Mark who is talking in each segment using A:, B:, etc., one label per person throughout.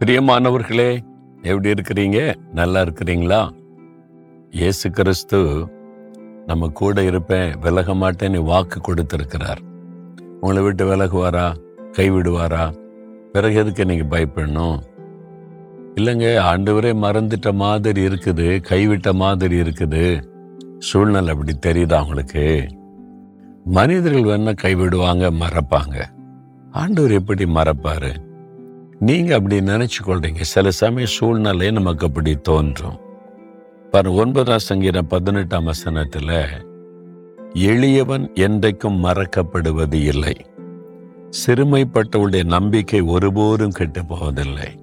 A: பிரியமானவர்களே எப்படி இருக்கிறீங்க? நல்லா இருக்கிறீங்களா? இயேசு கிறிஸ்து நம்ம கூட இருப்பேன் விலக மாட்டேன்னு வாக்கு கொடுத்திருக்கிறார். உங்களை விட்டு விலகுவாரா? கைவிடுவாரா? பிறகு எதுக்கு நீங்க பயப்படணும்? இல்லைங்க ஆண்டவரே மறந்துட்ட மாதிரி இருக்குது கைவிட்ட மாதிரி இருக்குது. சூழ்நிலை அப்படி தெரியுதா உங்களுக்கு? மனிதர்கள் வேணா கைவிடுவாங்க மறப்பாங்க. ஆண்டவர் எப்படி மறப்பாரு? நீங்கள் அப்படி நினச்சி கொள்றீங்க சில சமய சூழ்நிலை நமக்கு அப்படி தோன்றும். பர் ஒன்பதாம் சங்கீதம் பதினெட்டாம் வசனத்தில் எளியவன் என்றைக்கும் மறக்கப்படுவது இல்லை. சிறுமைப்பட்டவளுடைய நம்பிக்கை ஒருபோதும் கெட்டு போவதில்லை.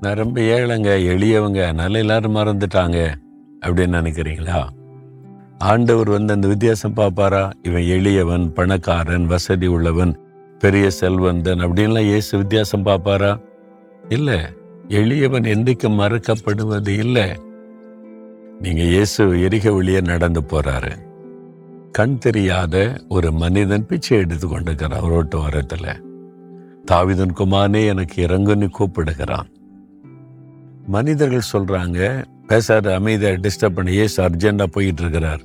A: நான் ரொம்ப ஏழைங்க எளியவங்க நல்ல எல்லாரும் மறந்துட்டாங்க. அப்படின்னு நினைக்கிறீங்களா? ஆண்டவர் வந்து அந்த வித்தியாசம் பார்ப்பாரா? இவன் எளியவன் பணக்காரன் வசதி உள்ளவன் பெரிய செல்வந்தன் அப்படின்லாம் இயேசு வித்தியாசம் பார்ப்பாரா? இல்லை. எளியவன் என்றைக்கும் மறுக்கப்படுவது இல்லை. நீங்க இயேசு எரிக வழியே நடந்து போறாரு. கண் தெரியாத ஒரு மனிதன் பிச்சை எடுத்து கொண்டுக்கிறான் ரோட்டு ஓரத்தில் தாவிதன் குமானே எனக்கு இறங்குன்னு கூப்பிடுகிறான். மனிதர்கள் சொல்றாங்க பேசாத அமைதியை டிஸ்டர்ப் பண்ணி ஏசு அர்ஜென்டா போயிட்டு இருக்கிறார்.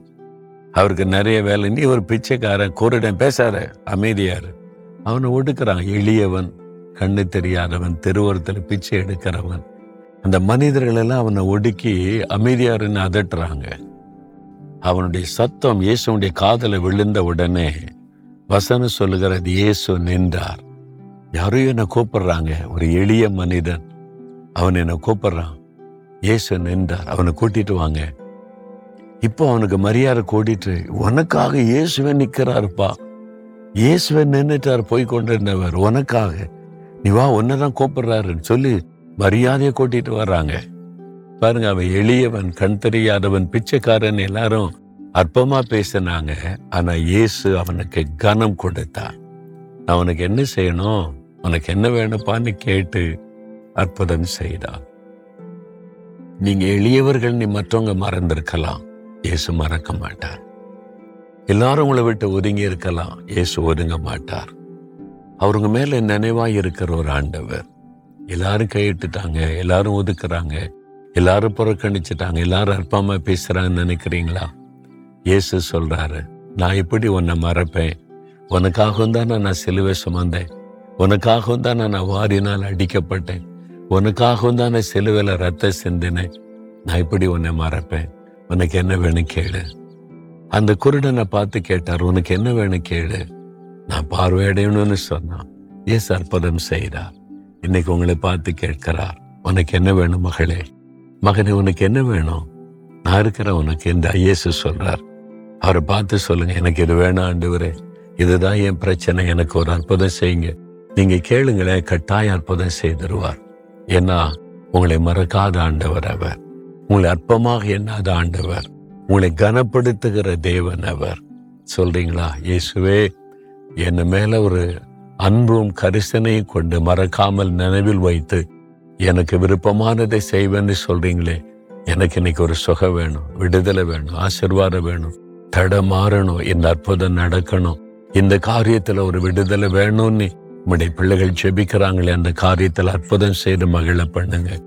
A: அவருக்கு நிறைய வேலை நீ ஒரு பிச்சைக்காரன் கூறிடன் பேசாத அமைதியாரு அவனை ஒடுக்கிறான் எளியவன் கண்ணு தெரியாதவன் தெருவோரத்தில் பிச்சை எடுக்கிறவன். அந்த மனிதர்கள் எல்லாம் அவனை ஒடுக்கி அமைதியாருன்னு அதட்டுறாங்க. அவனுடைய சத்தம் இயேசுடைய காதல விழுந்த உடனே வசனம் சொல்லுகிறது இயேசு நின்றார். யாரையும் என்னை கூப்பிடுறாங்க. ஒரு எளிய மனிதன். அவன் என்னை கூப்பிடுறான். இயேசு நின்றார். அவனை கூட்டிட்டு வாங்க. இப்போ அவனுக்கு மரியாதை கூட்டிட்டு உனக்காக இயேசுவே நிற்கிறாருப்பா. இயேசுவை நின்றுட்டார் போய் கொண்டிருந்தவர் உனக்காக. நீ வா உன்னதான் கூப்பிடுறாருன்னு சொல்லி மரியாதையை கூட்டிட்டு வர்றாங்க. பாருங்க அவன் எளியவன் கண் தெரியாதவன் பிச்சைக்காரன் எல்லாரும் அற்பமா பேசினாங்க. ஆனா இயேசு அவனுக்கு கனம் கொடுத்தான். அவனுக்கு என்ன செய்யணும்? உனக்கு என்ன வேணுப்பான்னு கேட்டு அற்புதம் செய்தான். நீங்க எளியவர்கள் நீ மற்றவங்க மறந்திருக்கலாம். இயேசு மறக்க மாட்டார். எல்லாரும் உங்களை விட்டு ஒதுங்கி இருக்கலாம். இயேசு ஒதுங்க மாட்டார். அவருங்க மேல நினைவாய் இருக்கிற ஒரு ஆண்டவர். எல்லாரும் கையிட்டுட்டாங்க எல்லாரும் ஒதுக்குறாங்க. எல்லாரும் புறக்கணிச்சுட்டாங்க. எல்லாரும் அற்பமா பேசுறாங்கன்னு நினைக்கிறீங்களா? இயேசு சொல்றாரு நான் எப்படி உன்னை மறப்பேன்? உனக்காகவும் தான் நான் சிலுவை சுமந்தேன். உனக்காகவும் தான் நான் வாரினால் அடிக்கப்பட்டேன். உனக்காகவும் தான் நான் சிலுவையில் ரத்த சிந்தினேன். நான் எப்படி உன்னை மறப்பேன்? உனக்கு என்ன வேணும் கேளு. அந்த குருடனை பார்த்து கேட்டார் உனக்கு என்ன வேணும் கேளு. நான் பார்வையடையணும்னு சொன்னான். ஏசு அற்புதம் செய்தார்? இன்னைக்கு உங்களை பார்த்து கேட்கிறார் உனக்கு என்ன வேணும் மகளே? மகனே உனக்கு என்ன வேணும்? நான் இருக்கிற உனக்கு இந்த ஐஏசு சொல்றார். அவரை பார்த்து சொல்லுங்க எனக்கு இது வேணாம் ஆண்டவரே. இதுதான் என் பிரச்சனை எனக்கு ஒரு அற்புதம் செய்யுங்க. நீங்க கேளுங்களேன் கட்டாய அற்புதம் செய்திருவார். ஏன்னா உங்களை மறக்காத ஆண்டவர் அவர். உங்களை அற்பமாக எண்ணாத ஆண்டவர். உங்களை கனப்படுத்துகிற தேவன் அவர். சொல்றீங்களா? இயேசுவே என்ன மேல ஒரு அன்பும் கரிசனையும் கொண்டு மறக்காமல் நினைவில் வைத்து எனக்கு விருப்பமானதை செய்வேன்னு சொல்றீங்களே. எனக்கு இன்னைக்கு ஒரு சுகம் வேணும் விடுதலை வேணும் ஆசிர்வாதம் வேணும் தடமாறணும் இந்த அற்புதம் நடக்கணும் இந்த காரியத்துல ஒரு விடுதலை வேணும்னு. உங்களுடைய பிள்ளைகள் ஜெபிக்கிறாங்களே அந்த காரியத்தில் அற்புதம் செய்து மகிழ பண்ணுங்க.